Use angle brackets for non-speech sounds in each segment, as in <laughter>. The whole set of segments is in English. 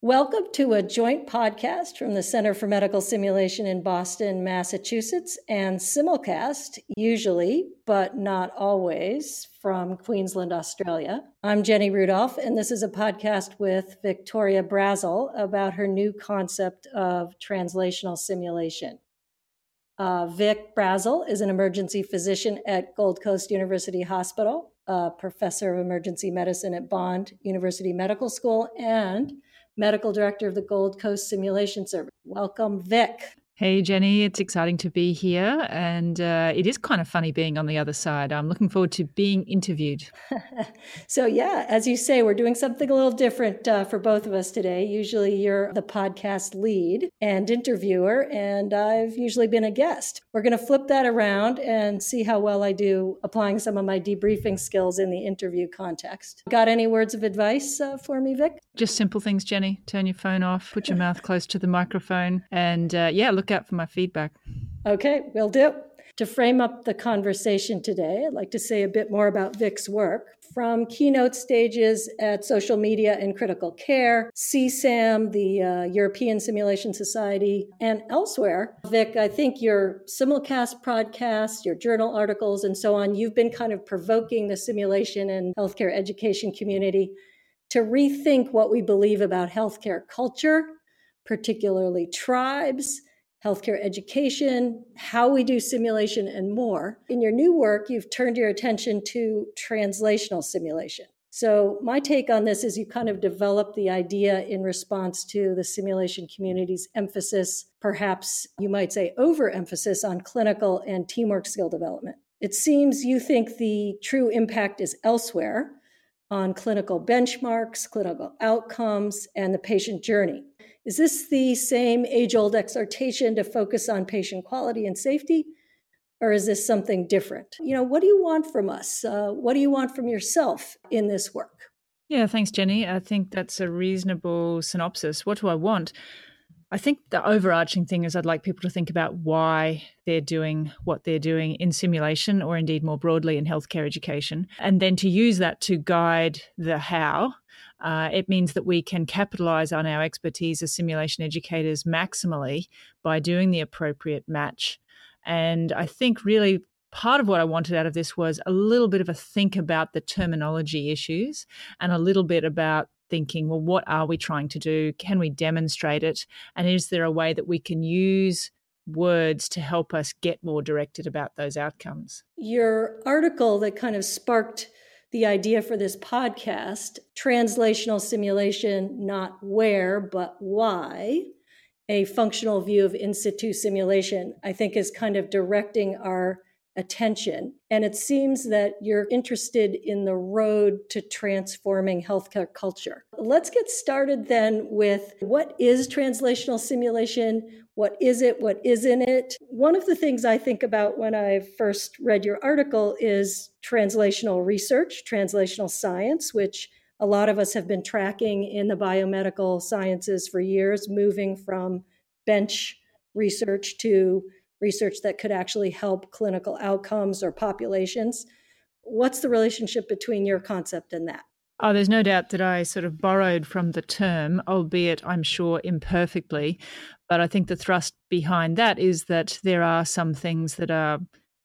Welcome to a joint podcast from the Center for Medical Simulation in Boston, Massachusetts, and simulcast, usually, but not always, from Queensland, Australia. I'm Jenny Rudolph, and this is a podcast with Victoria Brazil about her new concept of translational simulation. Uh, Vic Brazil is an emergency physician at Gold Coast University Hospital, a professor of emergency medicine at Bond University Medical School, and medical director of the Gold Coast Simulation Service. Welcome, Vic. Hey, Jenny, it's exciting to be here. And uh, it is kind of funny being on the other side. I'm looking forward to being interviewed. <laughs> so, yeah, as you say, we're doing something a little different uh, for both of us today. Usually you're the podcast lead and interviewer, and I've usually been a guest. We're going to flip that around and see how well I do applying some of my debriefing skills in the interview context. Got any words of advice uh, for me, Vic? Just simple things, Jenny. Turn your phone off, put your <laughs> mouth close to the microphone, and uh, yeah, look look for my feedback. Okay, will do. To frame up the conversation today, I'd like to say a bit more about Vic's work. From keynote stages at social media and critical care, SESAM, the uh, European Simulation Society, and elsewhere. Vic, I think your simulcast podcast, your journal articles, and so on, you've been kind of provoking the simulation and healthcare education community to rethink what we believe about healthcare culture, particularly tribes healthcare education, how we do simulation, and more. In your new work, you've turned your attention to translational simulation. So, my take on this is you kind of developed the idea in response to the simulation community's emphasis, perhaps you might say overemphasis on clinical and teamwork skill development. It seems you think the true impact is elsewhere on clinical benchmarks, clinical outcomes, and the patient journey. Is this the same age old exhortation to focus on patient quality and safety? Or is this something different? You know, what do you want from us? Uh, what do you want from yourself in this work? Yeah, thanks, Jenny. I think that's a reasonable synopsis. What do I want? I think the overarching thing is I'd like people to think about why they're doing what they're doing in simulation or indeed more broadly in healthcare education, and then to use that to guide the how uh, it means that we can capitalize on our expertise as simulation educators maximally by doing the appropriate match. And I think really part of what I wanted out of this was a little bit of a think about the terminology issues and a little bit about thinking, well, what are we trying to do? Can we demonstrate it? And is there a way that we can use words to help us get more directed about those outcomes? Your article that kind of sparked the idea for this podcast translational simulation, not where, but why. A functional view of in situ simulation, I think, is kind of directing our attention. And it seems that you're interested in the road to transforming healthcare culture. Let's get started then with what is translational simulation? What is it? What isn't it? One of the things I think about when I first read your article is translational research, translational science, which a lot of us have been tracking in the biomedical sciences for years, moving from bench research to research that could actually help clinical outcomes or populations. What's the relationship between your concept and that? Oh, there's no doubt that I sort of borrowed from the term, albeit I'm sure imperfectly. But I think the thrust behind that is that there are some things that are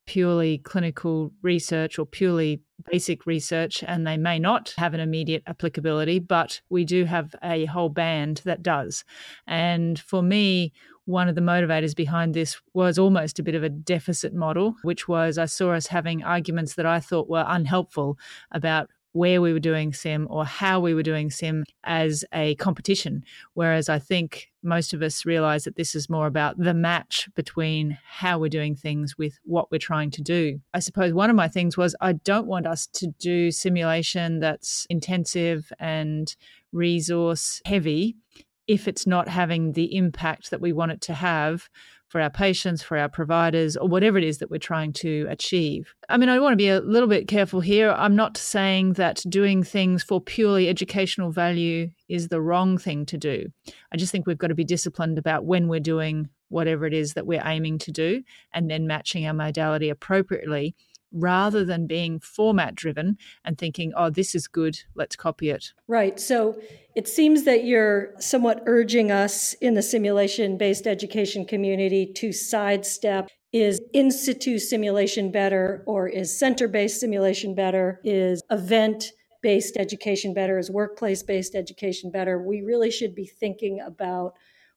purely clinical research or purely basic research, and they may not have an immediate applicability, but we do have a whole band that does. And for me, one of the motivators behind this was almost a bit of a deficit model, which was I saw us having arguments that I thought were unhelpful about where we were doing sim or how we were doing sim as a competition. Whereas I think most of us realize that this is more about the match between how we're doing things with what we're trying to do. I suppose one of my things was I don't want us to do simulation that's intensive and resource heavy if it's not having the impact that we want it to have for our patients, for our providers, or whatever it is that we're trying to achieve. I mean, I want to be a little bit careful here. I'm not saying that doing things for purely educational value is the wrong thing to do. I just think we've got to be disciplined about when we're doing whatever it is that we're aiming to do and then matching our modality appropriately rather than being format driven and thinking, oh, this is good, let's copy it. Right. So it seems that you're somewhat urging us in the simulation based education community to sidestep is in situ simulation better or is center based simulation better? Is event based education better? Is workplace based education better? We really should be thinking about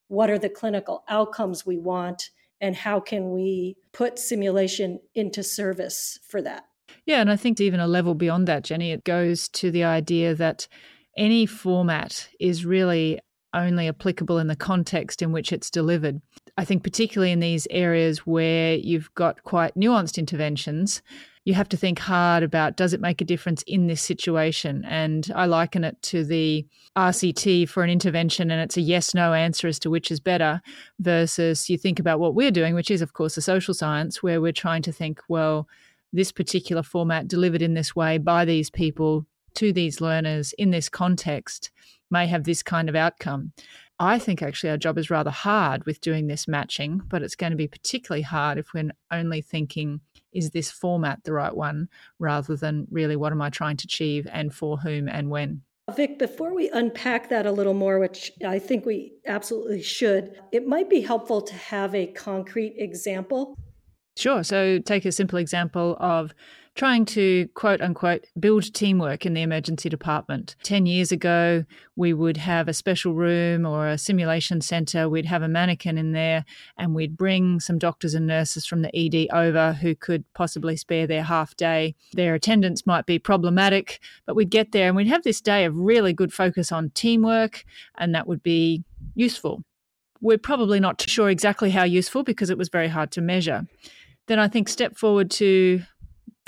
what are the clinical outcomes we want and how can we put simulation into service for that? Yeah, and I think even a level beyond that, Jenny, it goes to the idea that any format is really only applicable in the context in which it's delivered. I think, particularly in these areas where you've got quite nuanced interventions, you have to think hard about does it make a difference in this situation? And I liken it to the RCT for an intervention, and it's a yes no answer as to which is better, versus you think about what we're doing, which is, of course, a social science, where we're trying to think, well, this particular format delivered in this way by these people to these learners in this context may have this kind of outcome. I think actually our job is rather hard with doing this matching, but it's going to be particularly hard if we're only thinking, is this format the right one, rather than really what am I trying to achieve and for whom and when. Vic, before we unpack that a little more, which I think we absolutely should, it might be helpful to have a concrete example. Sure. So, take a simple example of trying to quote unquote build teamwork in the emergency department. 10 years ago, we would have a special room or a simulation center. We'd have a mannequin in there and we'd bring some doctors and nurses from the ED over who could possibly spare their half day. Their attendance might be problematic, but we'd get there and we'd have this day of really good focus on teamwork and that would be useful. We're probably not sure exactly how useful because it was very hard to measure. Then I think step forward to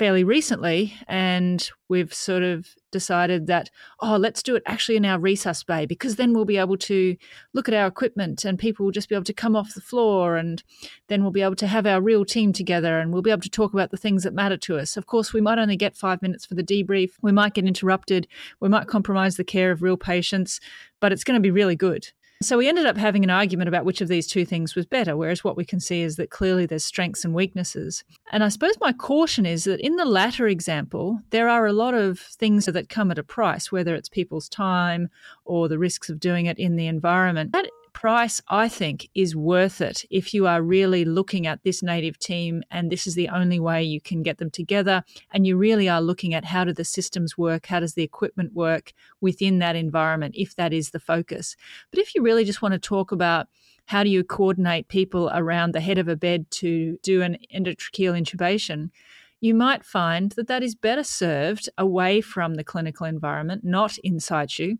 fairly recently, and we've sort of decided that, oh, let's do it actually in our resus bay because then we'll be able to look at our equipment and people will just be able to come off the floor and then we'll be able to have our real team together and we'll be able to talk about the things that matter to us. Of course, we might only get five minutes for the debrief. We might get interrupted. We might compromise the care of real patients, but it's going to be really good. So we ended up having an argument about which of these two things was better, whereas what we can see is that clearly there's strengths and weaknesses. And I suppose my caution is that in the latter example, there are a lot of things that come at a price, whether it's people's time or the risks of doing it in the environment. That price, I think, is worth it if you are really looking at this native team and this is the only way you can get them together. And you really are looking at how do the systems work, how does the equipment work within that environment, if that is the focus. But if you really just want to talk about how do you coordinate people around the head of a bed to do an endotracheal intubation, you might find that that is better served away from the clinical environment, not in situ,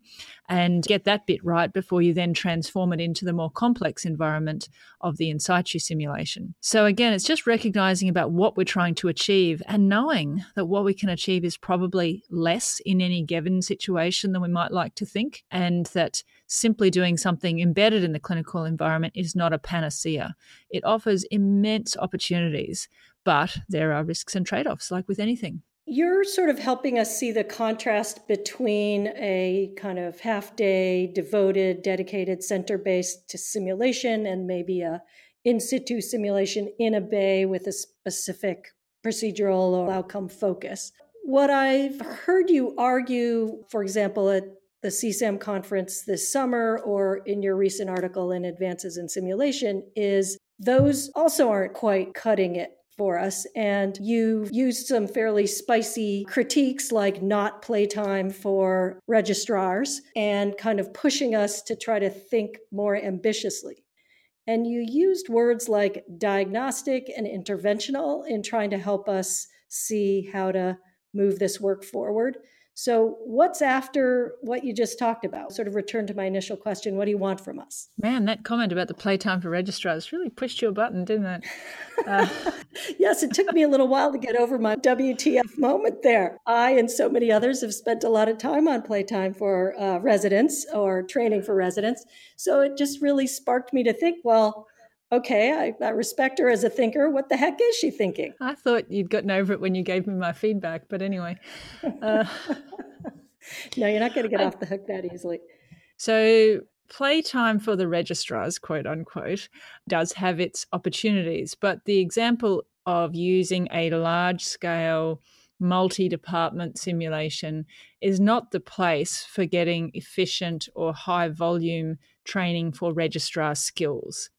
and get that bit right before you then transform it into the more complex environment of the in situ simulation. So, again, it's just recognizing about what we're trying to achieve and knowing that what we can achieve is probably less in any given situation than we might like to think, and that simply doing something embedded in the clinical environment is not a panacea. It offers immense opportunities but there are risks and trade offs, like with anything. You're sort of helping us see the contrast between a kind of half day devoted, dedicated center based to simulation and maybe a in situ simulation in a bay with a specific procedural or outcome focus. What I've heard you argue, for example, at the SESAM conference this summer or in your recent article in Advances in Simulation, is those also aren't quite cutting it for us. And you used some fairly spicy critiques like not playtime for registrars and kind of pushing us to try to think more ambitiously. And you used words like diagnostic and interventional in trying to help us see how to move this work forward. So, what's after what you just talked about? Sort of return to my initial question what do you want from us? Man, that comment about the playtime for registrars really pushed your button, didn't it? Uh... <laughs> yes, it took me a little while to get over my WTF moment there. I and so many others have spent a lot of time on playtime for uh, residents or training for residents. So, it just really sparked me to think well, okay, I, I, respect her as a thinker. What the heck is she thinking? I thought you'd gotten over it when you gave me my feedback, but anyway. <laughs> Uh, no, you're not going to get I, off the hook that easily. So, playtime for the registrars, quote unquote, does have its opportunities, but the example of using a large scale multi department simulation is not the place for getting efficient or high volume training for registrar skills.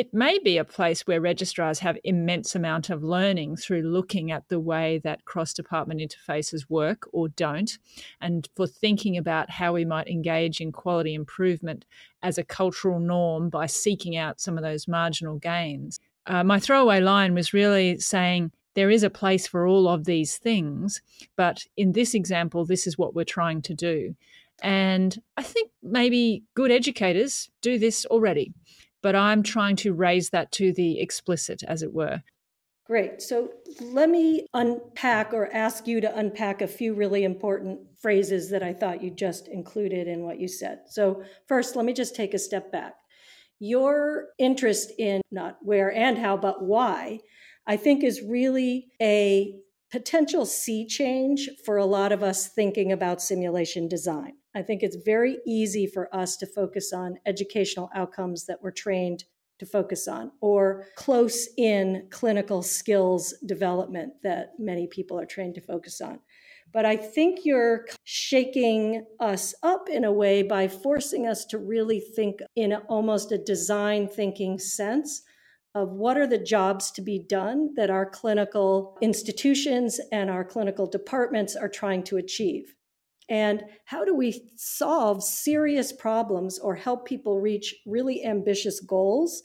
It may be a place where registrars have immense amount of learning through looking at the way that cross department interfaces work or don't, and for thinking about how we might engage in quality improvement as a cultural norm by seeking out some of those marginal gains. Uh, my throwaway line was really saying there is a place for all of these things, but in this example, this is what we're trying to do. And I think maybe good educators do this already, but I'm trying to raise that to the explicit, as it were. Great. So let me unpack or ask you to unpack a few really important phrases that I thought you just included in what you said. So, first, let me just take a step back. Your interest in not where and how, but why, I think is really a potential sea change for a lot of us thinking about simulation design. I think it's very easy for us to focus on educational outcomes that we're trained to focus on or close in clinical skills development that many people are trained to focus on. But I think you're shaking us up in a way by forcing us to really think in almost a design thinking sense of what are the jobs to be done that our clinical institutions and our clinical departments are trying to achieve. And how do we solve serious problems or help people reach really ambitious goals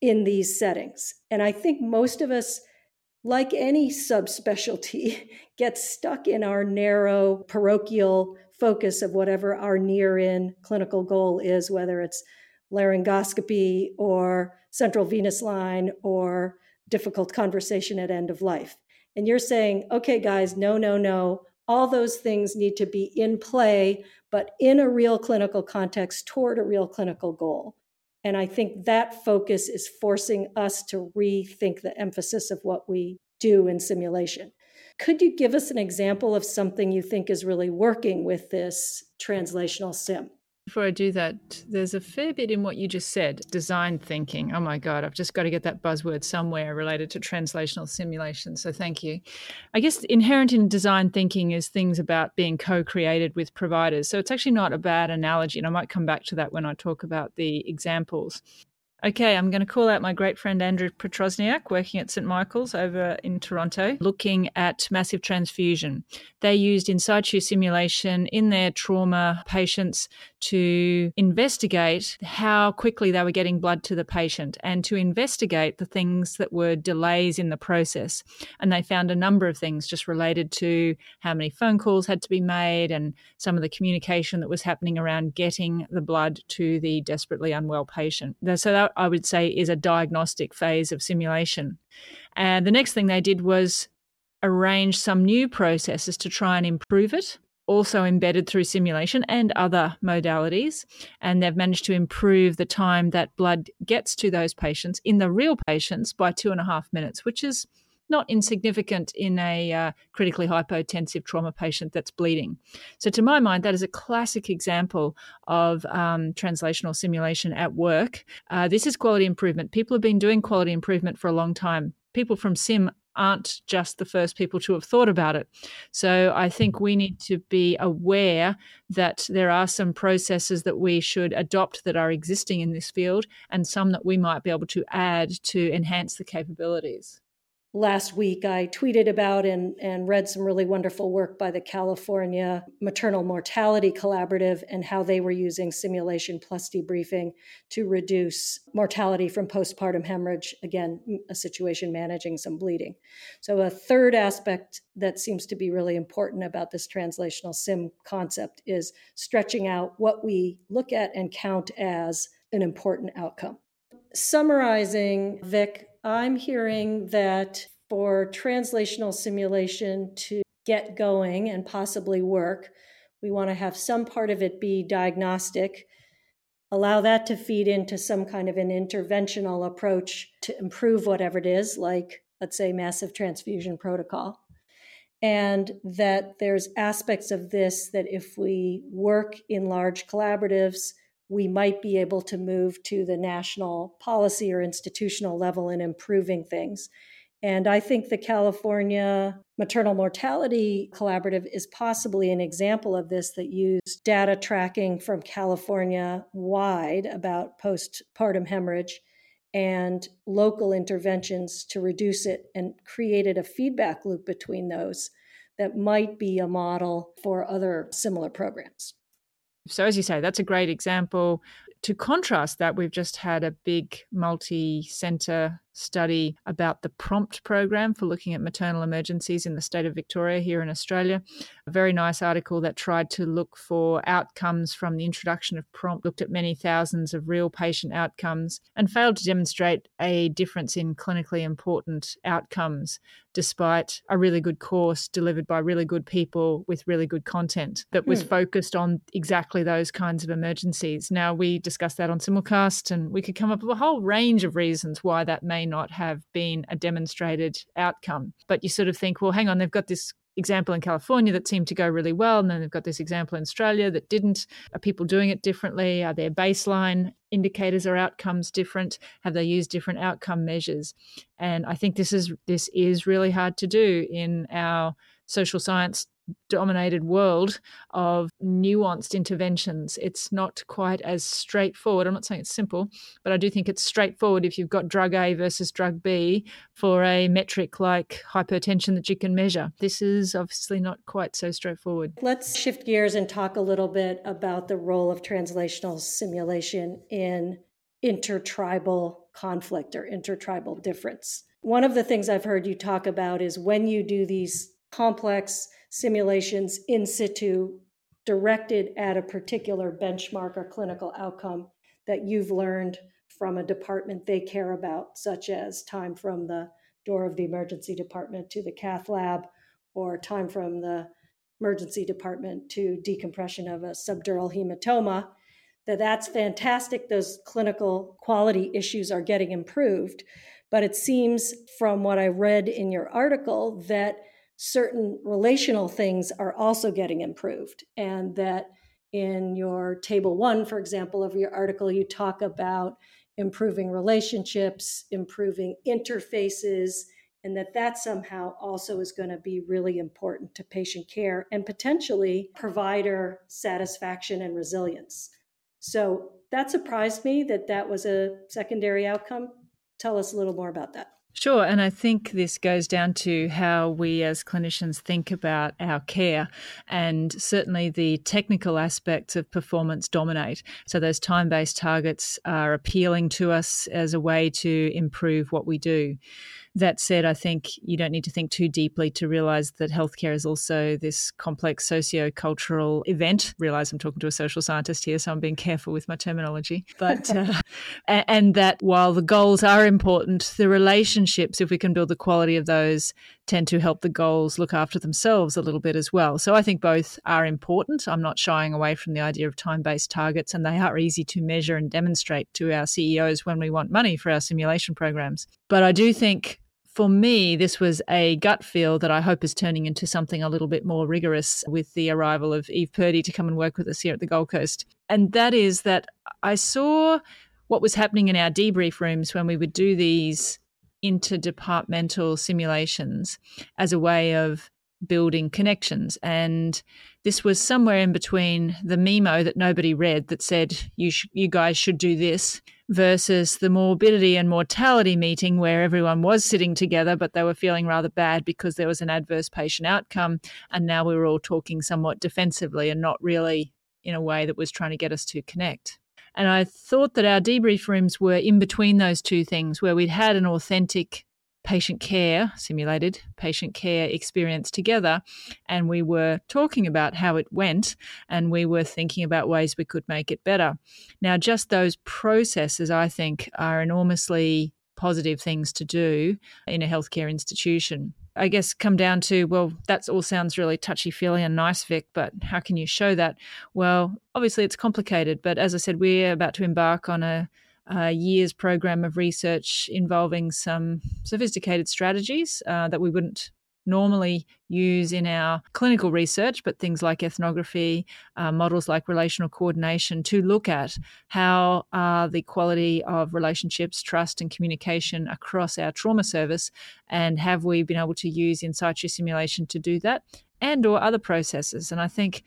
in these settings? And I think most of us like any subspecialty, <laughs> get stuck in our narrow parochial focus of whatever our near in clinical goal is, whether it's laryngoscopy or central venous line or difficult conversation at end of life. And you're saying, okay, guys, no, no, no. All those things need to be in play, but in a real clinical context toward a real clinical goal. And I think that focus is forcing us to rethink the emphasis of what we do in simulation. Could you give us an example of something you think is really working with this translational sim? Before I do that, there's a fair bit in what you just said design thinking. Oh my God, I've just got to get that buzzword somewhere related to translational simulation. So thank you. I guess inherent in design thinking is things about being co created with providers. So it's actually not a bad analogy. And I might come back to that when I talk about the examples. Okay, I'm going to call out my great friend Andrew Petrosoniak, working at St. Michael's over in Toronto, looking at massive transfusion. They used in situ simulation in their trauma patients to investigate how quickly they were getting blood to the patient and to investigate the things that were delays in the process. And they found a number of things just related to how many phone calls had to be made and some of the communication that was happening around getting the blood to the desperately unwell patient. So I would say is a diagnostic phase of simulation. And the next thing they did was arrange some new processes to try and improve it, also embedded through simulation and other modalities. And they've managed to improve the time that blood gets to those patients in the real patients by two and a half minutes, which is not insignificant in a uh, critically hypotensive trauma patient that's bleeding. So, to my mind, that is a classic example of um, translational simulation at work. Uh, this is quality improvement. People have been doing quality improvement for a long time. People from SIM aren't just the first people to have thought about it. So I think we need to be aware that there are some processes that we should adopt that are existing in this field and some that we might be able to add to enhance the capabilities last week I tweeted about and, and read some really wonderful work by the California Maternal Mortality Collaborative and how they were using simulation plus debriefing to reduce mortality from postpartum hemorrhage. Again, a situation managing some bleeding. So, a third aspect that seems to be really important about this translational sim concept is stretching out what we look at and count as an important outcome. Summarizing, Vic, I'm hearing that for translational simulation to get going and possibly work, we want to have some part of it be diagnostic, allow that to feed into some kind of an interventional approach to improve whatever it is, like, let's say, massive transfusion protocol. And that there's aspects of this that if we work in large collaboratives, we might be able to move to the national policy or institutional level in improving things. And I think the California Maternal Mortality Collaborative is possibly an example of this that used data tracking from California wide about postpartum hemorrhage and local interventions to reduce it and created a feedback loop between those that might be a model for other similar programs. So, as you say, that's a great example. To contrast that, we've just had a big multi center study about the PROMPT program for looking at maternal emergencies in the state of Victoria here in Australia. A very nice article that tried to look for outcomes from the introduction of PROMPT, looked at many thousands of real patient outcomes, and failed to demonstrate a difference in clinically important outcomes despite a really good course delivered by really good people with really good content that was hmm. focused on exactly those kinds of emergencies. Now, we discussed that on Simulcast, and we could come up with a whole range of reasons why that may not have been a demonstrated outcome. But you sort of think, well, hang on, they've got this example in California that seemed to go really well, and then they've got this example in Australia that didn't. Are people doing it differently? Are their baseline indicators or outcomes different? Have they used different outcome measures? And I think this is this is really hard to do in our social science dominated world of nuanced interventions. It's not quite as straightforward. I'm not saying it's simple, but I do think it's straightforward if you've got drug A versus drug B for a metric like hypertension that you can measure. This is obviously not quite so straightforward. Let's shift gears and talk a little bit about the role of translational simulation in intertribal conflict or intertribal difference. One of the things I've heard you talk about is when you do these complex simulations in situ directed at a particular benchmark or clinical outcome that you've learned from a department they care about, such as time from the door of the emergency department to the cath lab, or time from the emergency department to decompression of a subdural hematoma. That that's fantastic. Those clinical quality issues are getting improved. But it seems from what I read in your article that certain relational things are also getting improved. And that in your table one, for example, of your article, you talk about improving relationships, improving interfaces, and that that somehow also is going to be really important to patient care and potentially provider satisfaction and resilience. So that surprised me that that was a secondary outcome. Tell us a little more about that. Sure. And I think this goes down to how we as clinicians think about our care. And certainly the technical aspects of performance dominate. So those time based targets are appealing to us as a way to improve what we do. That said, I think you don't need to think too deeply to realize that healthcare is also this complex socio-cultural event. Realize I'm talking to a social scientist here, so I'm being careful with my terminology. But <laughs> uh, and that while the goals are important, the relationships, if we can build the quality of those, tend to help the goals look after themselves a little bit as well. So I think both are important. I'm not shying away from the idea of time-based targets, and they are easy to measure and demonstrate to our CEOs when we want money for our simulation programs. But I do think for me, this was a gut feel that I hope is turning into something a little bit more rigorous with the arrival of Eve Purdy to come and work with us here at the Gold Coast. And that is that I saw what was happening in our debrief rooms when we would do these interdepartmental simulations as a way of building connections. And this was somewhere in between the memo that nobody read that said, you, sh- you guys should do this versus the morbidity and mortality meeting where everyone was sitting together, but they were feeling rather bad because there was an adverse patient outcome. And now we were all talking somewhat defensively and not really in a way that was trying to get us to connect. And I thought that our debrief rooms were in between those two things, where we'd had an authentic patient care, simulated patient care experience together. And we were talking about how it went and we were thinking about ways we could make it better. Now, just those processes, I think, are enormously positive things to do in a healthcare institution. I guess come down to, well, that all sounds really touchy feely and nice, Vic, but how can you show that? Well, obviously it's complicated, but as I said, we're about to embark on a a year's program of research involving some sophisticated strategies uh, that we wouldn't normally use in our clinical research, but things like ethnography, uh, models like relational coordination to look at how are the quality of relationships, trust, and communication across our trauma service, and have we been able to use in situ simulation to do that, and or other processes. And I think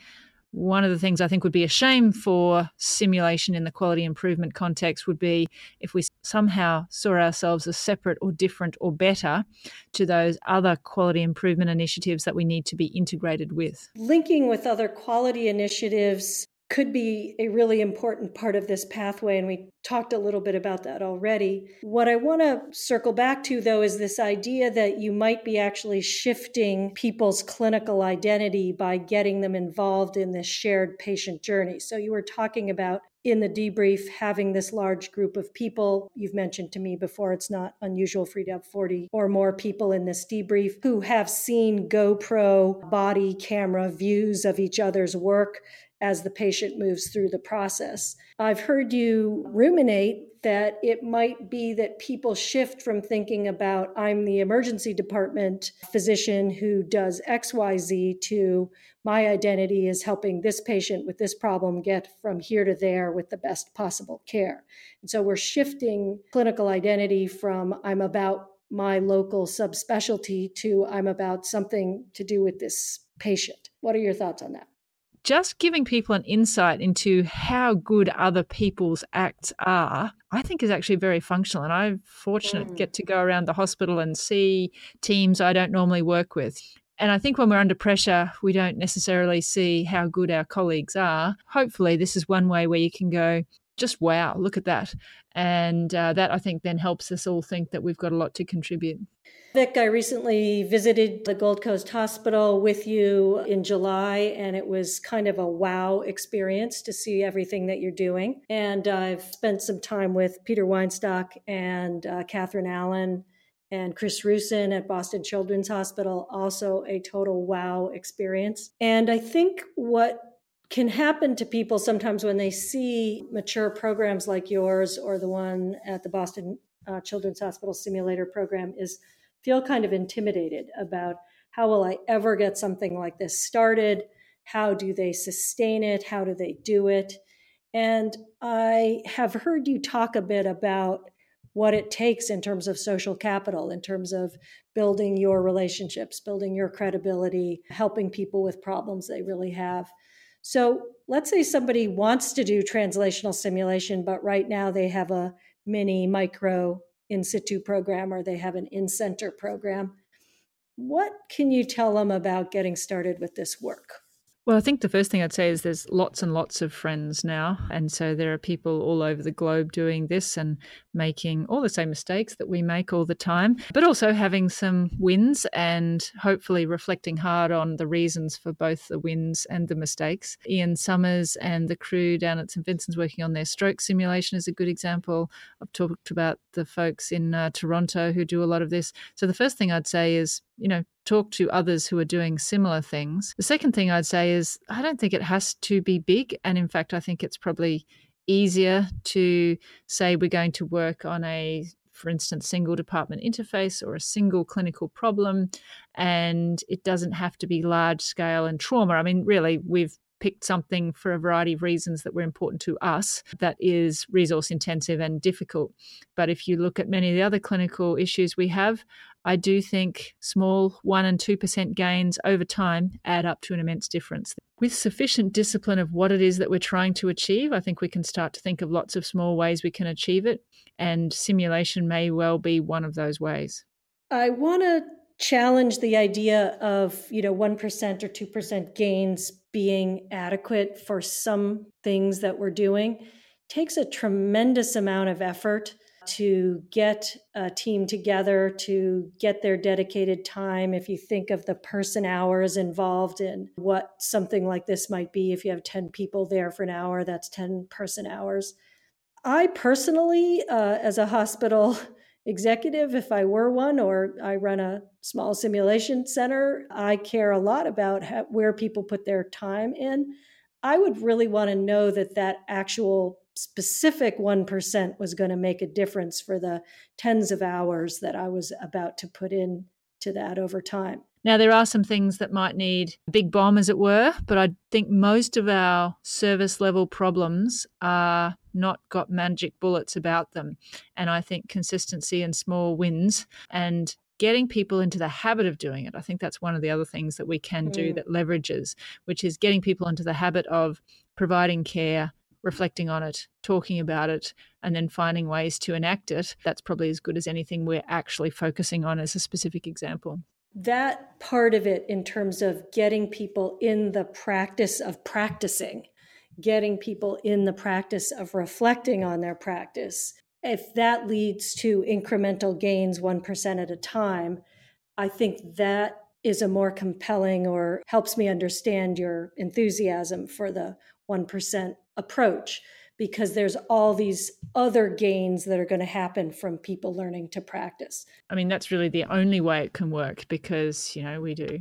one of the things I think would be a shame for simulation in the quality improvement context would be if we somehow saw ourselves as separate or different or better to those other quality improvement initiatives that we need to be integrated with. Linking with other quality initiatives could be a really important part of this pathway. And we talked a little bit about that already. What I want to circle back to, though, is this idea that you might be actually shifting people's clinical identity by getting them involved in this shared patient journey. So you were talking about in the debrief having this large group of people. You've mentioned to me before it's not unusual for you to have 40 or more people in this debrief who have seen GoPro body camera views of each other's work as the patient moves through the process. I've heard you ruminate that it might be that people shift from thinking about, I'm the emergency department physician who does XYZ to my identity is helping this patient with this problem get from here to there with the best possible care. And so we're shifting clinical identity from I'm about my local subspecialty to I'm about something to do with this patient. What are your thoughts on that? Just giving people an insight into how good other people's acts are, I think is actually very functional. And I'm fortunate mm. get to go around the hospital and see teams I don't normally work with. And I think when we're under pressure, we don't necessarily see how good our colleagues are. Hopefully, this is one way where you can go, just wow, look at that. And uh, that I think then helps us all think that we've got a lot to contribute. Vic, I recently visited the Gold Coast Hospital with you in July, and it was kind of a wow experience to see everything that you're doing. And I've spent some time with Peter Weinstock and uh, Catherine Allen and Chris Roussin at Boston Children's Hospital, also a total wow experience. And I think what can happen to people sometimes when they see mature programs like yours or the one at the Boston uh, Children's Hospital Simulator program is feel kind of intimidated about how will I ever get something like this started? How do they sustain it? How do they do it? And I have heard you talk a bit about what it takes in terms of social capital, in terms of building your relationships, building your credibility, helping people with problems they really have. So let's say somebody wants to do translational simulation, but right now they have a mini micro in situ program or they have an in center program. What can you tell them about getting started with this work? Well, I think the first thing I'd say is there's lots and lots of friends now. And so there are people all over the globe doing this and making all the same mistakes that we make all the time, but also having some wins and hopefully reflecting hard on the reasons for both the wins and the mistakes. Ian Summers and the crew down at St. Vincent's working on their stroke simulation is a good example. I've talked about the folks in uh, Toronto who do a lot of this. So the first thing I'd say is, you know, talk to others who are doing similar things. The second thing I'd say is I don't think it has to be big. And in fact, I think it's probably easier to say we're going to work on a for instance, single department interface or a single clinical problem. And it doesn't have to be large scale and trauma. I mean, really, we've picked something for a variety of reasons that were important to us that is resource intensive and difficult. But if you look at many of the other clinical issues we have, I do think small 1 and 2% gains over time add up to an immense difference. With sufficient discipline of what it is that we're trying to achieve, I think we can start to think of lots of small ways we can achieve it, and simulation may well be one of those ways. I want to challenge the idea of, you know, 1% or 2% gains being adequate for some things that we're doing it takes a tremendous amount of effort to get a team together to get their dedicated time. If you think of the person hours involved in what something like this might be if you have 10 people there for an hour that's 10 person hours. I personally uh, as a hospital executive if I were one, or I run a small simulation center. I care a lot about how, where people put their time in. I would really want to know that that actual specific 1% was going to make a difference for the tens of hours that I was about to put in to that over time. Now, there are some things that might need a big bomb, as it were, but I think most of our service level problems are not got magic bullets about them. And I think consistency and small wins and getting people into the habit of doing it. I think that's one of the other things that we can do mm. that leverages, which is getting people into the habit of providing care, reflecting on it, talking about it, and then finding ways to enact it. That's probably as good as anything we're actually focusing on as a specific example. That part of it, in terms of getting people in the practice of practicing, getting people in the practice of reflecting on their practice, if that leads to incremental gains 1% at a time, I think that is a more compelling or helps me understand your enthusiasm for the 1% approach because there's all these other gains that are going to happen from people learning to practice. I mean, that's really the only way it can work because, you know, we do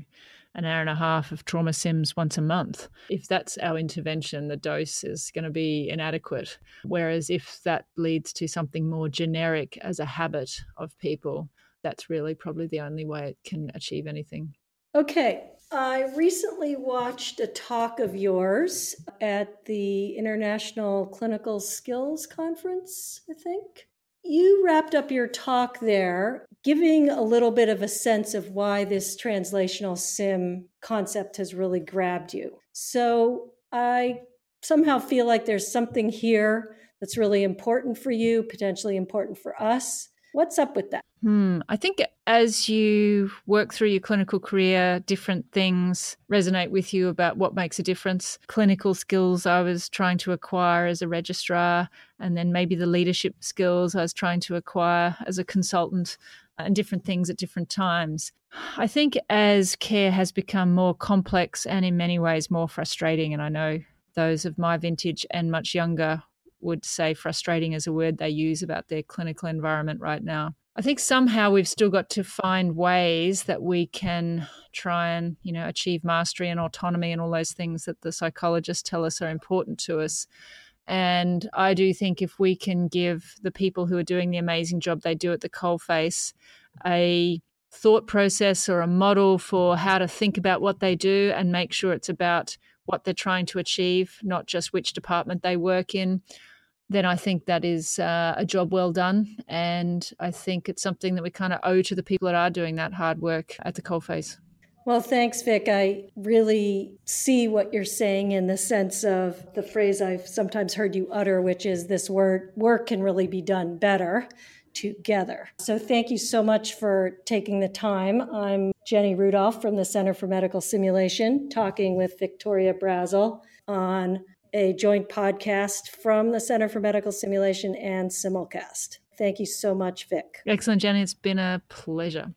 an hour and a half of trauma sims once a month. If that's our intervention, the dose is going to be inadequate. Whereas if that leads to something more generic as a habit of people, that's really probably the only way it can achieve anything. Okay. I recently watched a talk of yours at the International Clinical Skills Conference, I think. You wrapped up your talk there, giving a little bit of a sense of why this translational sim concept has really grabbed you. So I somehow feel like there's something here that's really important for you, potentially important for us. What's up with that? Hmm. I think as you work through your clinical career, different things resonate with you about what makes a difference. Clinical skills I was trying to acquire as a registrar, and then maybe the leadership skills I was trying to acquire as a consultant, and different things at different times. I think as care has become more complex and in many ways more frustrating, and I know those of my vintage and much younger would say frustrating as a word they use about their clinical environment right now. I think somehow we've still got to find ways that we can try and, you know, achieve mastery and autonomy and all those things that the psychologists tell us are important to us. And I do think if we can give the people who are doing the amazing job they do at the coalface a thought process or a model for how to think about what they do and make sure it's about what they're trying to achieve, not just which department they work in, then I think that is uh, a job well done. And I think it's something that we kind of owe to the people that are doing that hard work at the coalface. Well, thanks, Vic. I really see what you're saying in the sense of the phrase I've sometimes heard you utter, which is this word work can really be done better together. So thank you so much for taking the time. I'm Jenny Rudolph from the Center for Medical Simulation, talking with Victoria Brazil on a joint podcast from the Center for Medical Simulation and Simulcast. Thank you so much, Vic. Excellent, Jenny. It's been a pleasure.